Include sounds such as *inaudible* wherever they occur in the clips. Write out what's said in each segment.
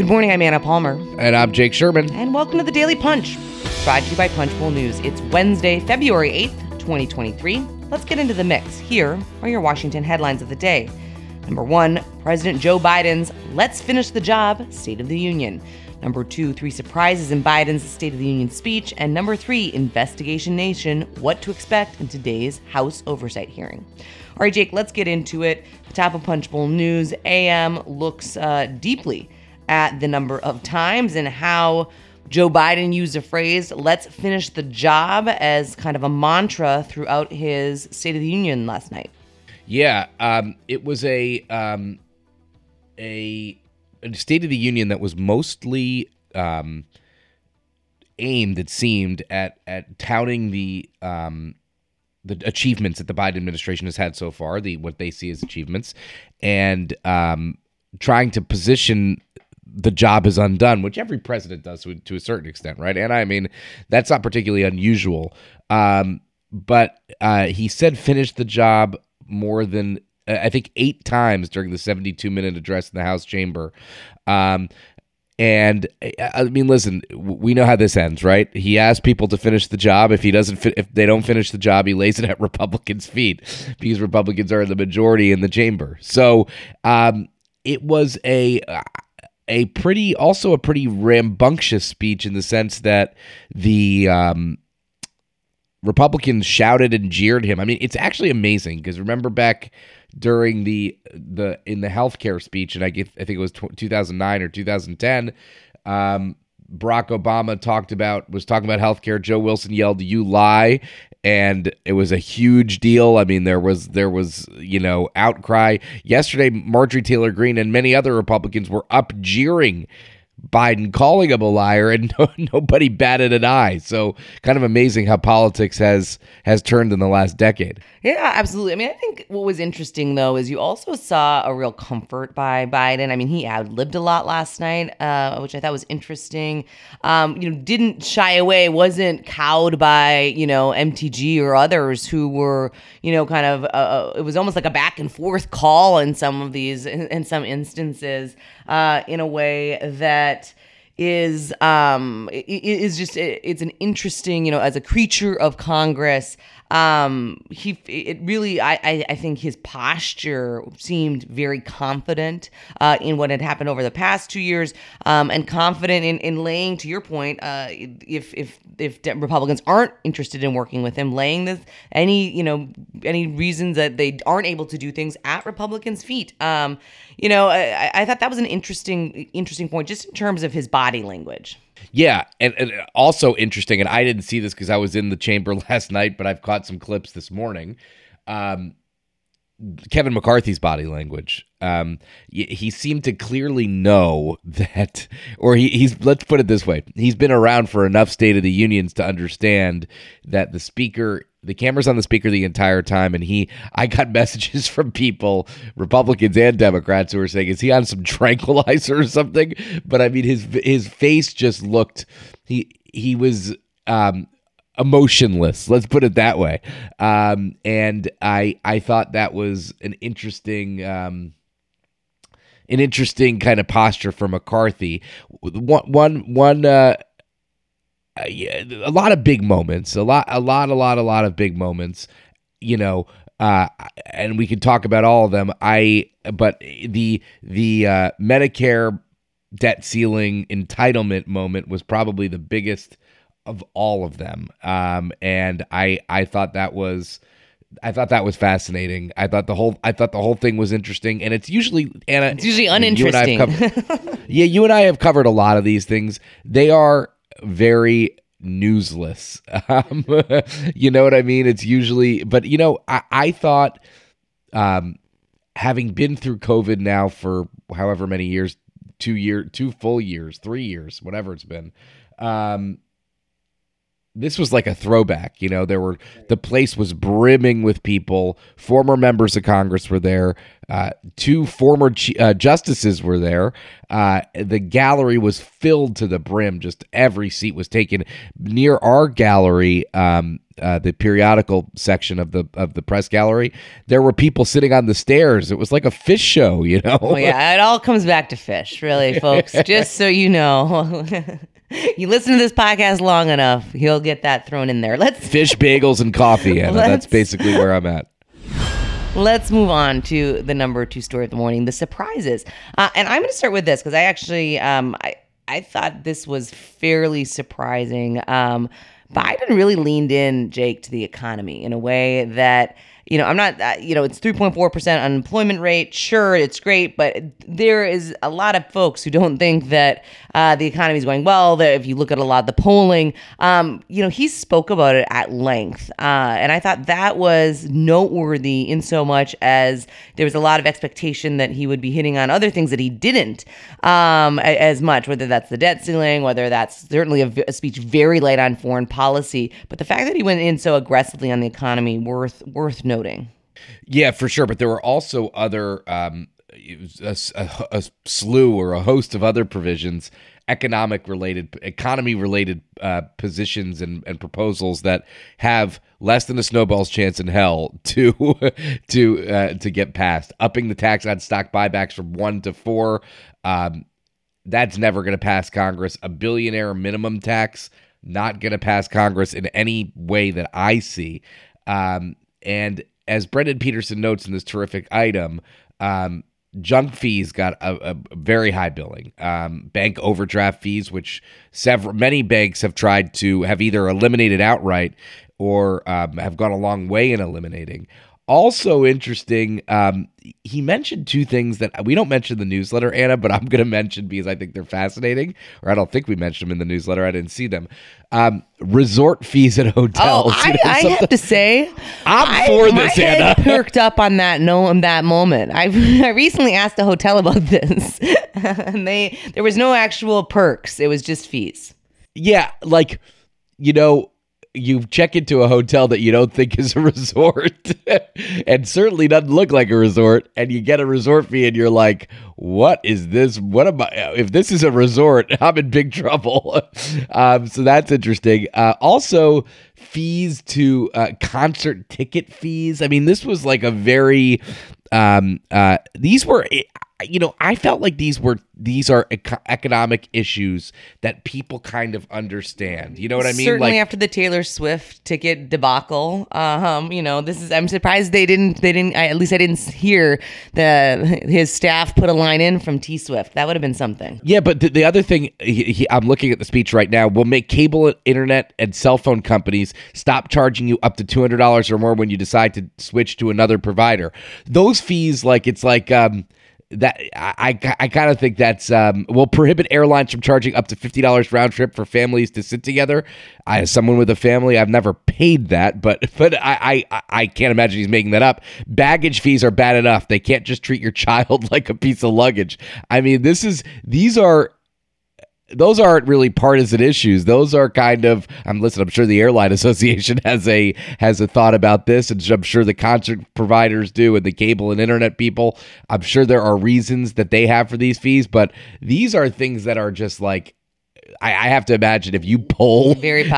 Good morning, I'm Anna Palmer. And I'm Jake Sherman. And welcome to the Daily Punch, brought to you by Punchbowl News. It's Wednesday, February 8th, 2023. Let's get into the mix. Here are your Washington headlines of the day. Number one, President Joe Biden's Let's Finish the Job State of the Union. Number two, three surprises in Biden's State of the Union speech. And number three, Investigation Nation What to Expect in today's House Oversight hearing. All right, Jake, let's get into it. The top of Punchbowl News AM looks uh, deeply at the number of times and how Joe Biden used the phrase, let's finish the job, as kind of a mantra throughout his State of the Union last night. Yeah, um, it was a, um, a, a State of the Union that was mostly um, aimed, it seemed, at, at touting the um, the achievements that the Biden administration has had so far, the what they see as achievements, and um, trying to position the job is undone, which every president does to, to, a certain extent, right? And I mean, that's not particularly unusual. Um, but uh, he said finish the job more than I think eight times during the 72 minute address in the House chamber. Um, and I mean, listen, we know how this ends, right? He asks people to finish the job. If he doesn't, fi- if they don't finish the job, he lays it at *laughs* Republicans' feet because Republicans are the majority in the chamber. So um, it was a a pretty, also a pretty rambunctious speech in the sense that the um, Republicans shouted and jeered him. I mean, it's actually amazing because remember back during the the in the healthcare speech, and I get I think it was 2009 or 2010. Um, Barack Obama talked about was talking about healthcare. Joe Wilson yelled, "You lie!" And it was a huge deal. I mean, there was there was you know outcry yesterday. Marjorie Taylor Greene and many other Republicans were up jeering Biden calling him a liar, and *laughs* no, nobody batted an eye. So, kind of amazing how politics has has turned in the last decade. Yeah, absolutely. I mean, I think what was interesting though is you also saw a real comfort by Biden. I mean, he outlived a lot last night, uh, which I thought was interesting. Um, you know, didn't shy away, wasn't cowed by you know MTG or others who were you know kind of. Uh, uh, it was almost like a back and forth call in some of these in, in some instances uh, in a way that is um is just it's an interesting you know as a creature of congress um he it really I, I i think his posture seemed very confident uh in what had happened over the past two years um and confident in in laying to your point uh if if if republicans aren't interested in working with him laying this any you know any reasons that they aren't able to do things at republicans feet. Um you know i i thought that was an interesting interesting point just in terms of his body language yeah, and, and also interesting, and I didn't see this because I was in the chamber *laughs* last night, but I've caught some clips this morning. Um, Kevin McCarthy's body language. Um, he seemed to clearly know *laughs* that, or he, he's, let's put it this way, he's been around for enough State of the Unions to understand that the speaker, the camera's on the speaker the entire time. And he, I got *laughs* messages from people, Republicans and Democrats, who were saying, is he on some *laughs* tranquilizer or something? But I mean, his, his face just looked, he, he was, um, emotionless. Let's put it that way. Um, and I I thought that was an interesting. Um, an interesting kind of posture for McCarthy. One, one, one. Uh, a lot of big moments. A lot, a lot, a lot, a lot of big moments. You know, uh, and we can talk about all of them. I, but the the uh, Medicare debt ceiling entitlement moment was probably the biggest of all of them. Um, and I I thought that was I thought that was fascinating. I thought the whole I thought the whole thing was interesting, and it's usually Anna. It's usually uninteresting. You covered, *laughs* yeah, you and I have covered a lot of these things. They are very newsless. Um, *laughs* you know what I mean? It's usually, but you know, I, I thought, um, having been through COVID now for however many years, two year, two full years, three years, whatever it's been, um, this was like a throwback. You know, there were the place was brimming with people. Former members of Congress were there. Uh, two former uh, justices were there. Uh, the gallery was filled to the brim. Just every seat was taken. Near our gallery, um, uh, the periodical section of the of the press gallery, there were people sitting on the stairs. It was like a fish show, you know. Oh yeah, it all comes back to fish, really, folks. *laughs* Just so you know. *laughs* you listen to this podcast long enough, you'll get that thrown in there. Let's fish bagels and coffee, Anna. That's basically where I'm at. Let's move on to the number two story of the morning: the surprises. Uh, and I'm going to start with this because I actually um, I I thought this was fairly surprising. Um, Biden really leaned in, Jake, to the economy in a way that you know, I'm not, uh, you know, it's 3.4% unemployment rate. Sure, it's great, but there is a lot of folks who don't think that uh, the economy is going well. That if you look at a lot of the polling, um, you know, he spoke about it at length. Uh, and I thought that was noteworthy in so much as there was a lot of expectation that he would be hitting on other things that he didn't um, as much, whether that's the debt ceiling, whether that's certainly a, speech very light on foreign policy. But the fact that he went in so aggressively on the economy, worth, worth noting. Yeah, for sure. But there were also other, um, a, a, a, slew or a host of other provisions, economic related, economy related uh, positions and, and proposals that have less than a snowball's chance in hell to *laughs* to uh, to get passed. Upping the tax on stock buybacks from one to four. Um, that's never going to pass Congress. A billionaire minimum tax, not going to pass Congress in any way that I see. Um, and as Brendan Pedersen notes in this terrific item, um, junk fees got a, a very high billing. Um, bank overdraft fees, which several many banks have tried to have either eliminated outright or um, have gone a long way in eliminating. Also interesting, um, he mentioned two things that we don't mention the newsletter, Anna, but I'm going to mention because I think they're fascinating, or I don't think we mentioned them in the newsletter. I didn't see them. Um, resort fees at hotels. Oh, I, you know, I have to say, I'm I, for this, Anna. *laughs* Perked up on that no, on that moment. I, *laughs* I recently asked a hotel about this, *laughs* and they there was no actual perks. It was just fees. Yeah, like you know you check into a hotel that you don't think is a *laughs* resort and certainly doesn't look like a resort and you get a resort fee and you're like what is this? What am i if this is a resort *laughs* i'm in big trouble. *laughs* Um, so that's interesting. Uh, also fees to uh, concert ticket fees. I mean this was like a very um, uh, these were you know, I felt like these were these are eco- economic issues that people kind of understand. You know what I mean? Certainly like, after the Taylor Swift ticket debacle, um, you know, this is. I'm surprised they didn't. They didn't. I, at least I didn't hear the his staff put a line in from T Swift. That would have been something. Yeah, but the, the other thing, he, he, I'm looking at the speech right now. Will make cable, internet, and cell phone companies stop charging you up to two hundred dollars or more when you decide to switch to another provider. Those fees, like it's like. Um, that I, I kind of think that's um, will prohibit airlines from charging up to fifty dollars round trip for families to sit together. I, as someone with a family, I've never paid that, but *laughs* but I, I I can't imagine he's making that up. Baggage fees are bad enough; they can't just treat your *laughs* child like a piece of luggage. I mean, this is these are those aren't really partisan issues. Those are kind of I'm listen, I'm sure the airline *laughs* association has a has a thought about this and I'm sure the concert providers do and the cable and internet people. I'm sure there are reasons that they have for these fees, but these are things that are just like I, I have to imagine if you poll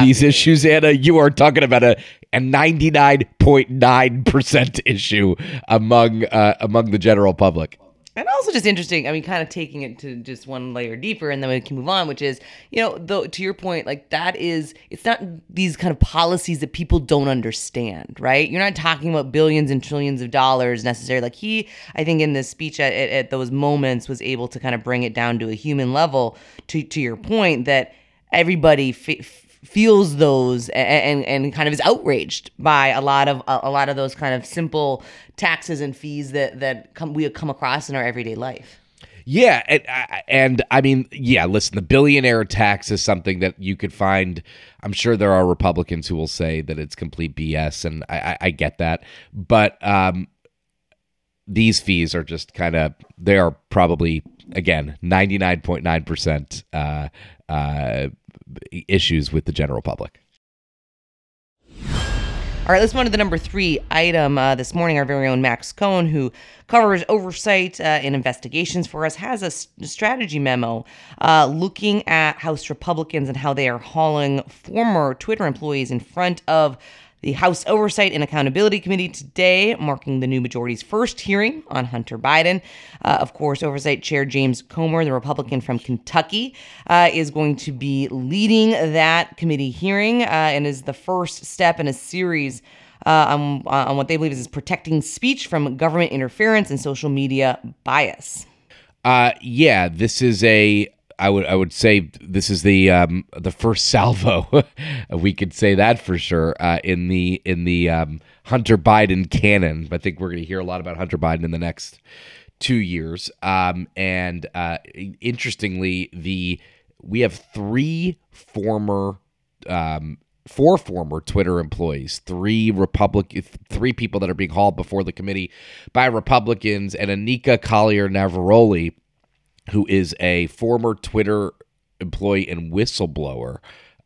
these issues, Anna, you are talking about a a 99.9% issue among uh, among the general public. And also just interesting, I mean, kind of taking it to just one layer deeper, and then we can move on, which is, you know, though to your point, like that is, it's not these kind of policies that people don't understand, right? You're not talking about billions and trillions of dollars necessarily. Like he, I think, in this speech at, at, those moments was able to kind of bring it down to a human level. To to your point that everybody. F- feels those and, and, and kind of is outraged by a lot of a, a lot of those kind of simple taxes and fees that that come we come across in our everyday life. Yeah, and, and I mean, yeah. Listen, the billionaire tax is something that you could find. I'm sure there are Republicans who will say that it's complete BS, and I, I, get that. But um, these fees are just kind of they are probably again 99.9 percent uh, uh, issues with the general public. All right, let's move on to the number three item uh, this morning. Our very own Max Cohen, who covers oversight uh, and investigations for us, has a strategy memo uh, looking at House Republicans and how they are hauling former Twitter employees in front of the House Oversight and Accountability Committee today, marking the new majority's first hearing on Hunter Biden. Uh, of course, Oversight Chair James Comer, the Republican from Kentucky, uh, is going to be leading that committee hearing uh, and is the first step in a series. Uh, on, on what they believe is protecting speech from government interference and social media bias. Uh, yeah, this is a. I would I would say this is the um, the first *laughs* salvo. we could say that for sure uh, in the in the um, Hunter Biden canon. I think we're going to hear a lot about Hunter Biden in the next two years. Um, and uh, interestingly, the we have three former um, four former Twitter employees, three Republic, three people that are being hauled before the committee by Republicans, and Anika Collier Navaroli, who is a former Twitter employee and whistleblower.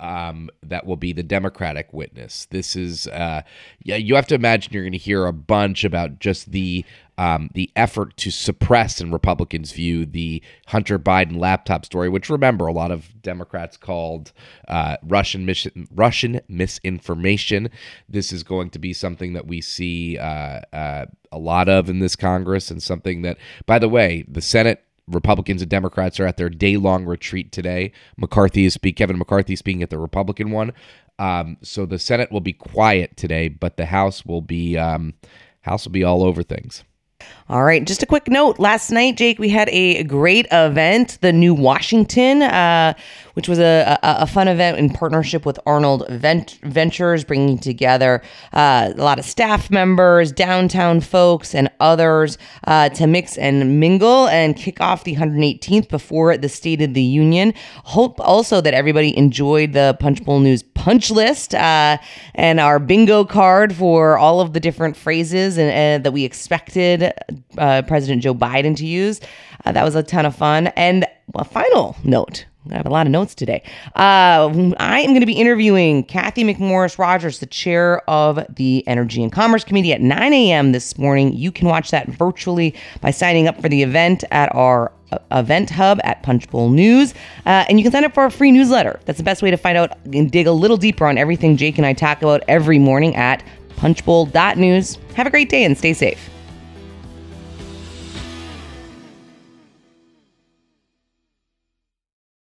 Um, that will be the Democratic witness. This is, uh, yeah, you have to imagine you're going to hear a bunch about just the um, the effort to suppress, in Republicans' view, the Hunter Biden laptop story, which remember a lot of Democrats called uh, Russian mis- Russian misinformation. This is going to be something that we see uh, uh, a lot of in this Congress, and something that, by the way, the Senate Republicans and Democrats are at their day long retreat today. McCarthy is speak Kevin McCarthy speaking at the Republican one. Um, so the Senate will be quiet today, but the House will be um, House will be all over things. All right, just a quick note. Last night, Jake, we had a great event, the New Washington, uh, which was a, a, a, fun event in partnership with Arnold Vent- Ventures, bringing together uh, a lot of staff members, downtown folks, and others uh, to mix and mingle and kick off the 118th before the State of the Union. Hope also that everybody enjoyed the Punchbowl News punch list uh, and our bingo card for all of the different phrases and, and that we expected uh, President Joe Biden to use. Uh, that was a ton of fun. And a final note. I have a lot of notes today. Uh, I am going to be interviewing Cathy McMorris Rodgers, the chair of the Energy and Commerce Committee, at 9 a.m. this morning. You can watch that virtually by signing up for the event at our uh, event hub at Punchbowl News. Uh, and you can sign up for our free newsletter. That's the best way to find out and dig a little deeper on everything Jake and I talk about every morning at punchbowl.news. Have a great day and stay safe.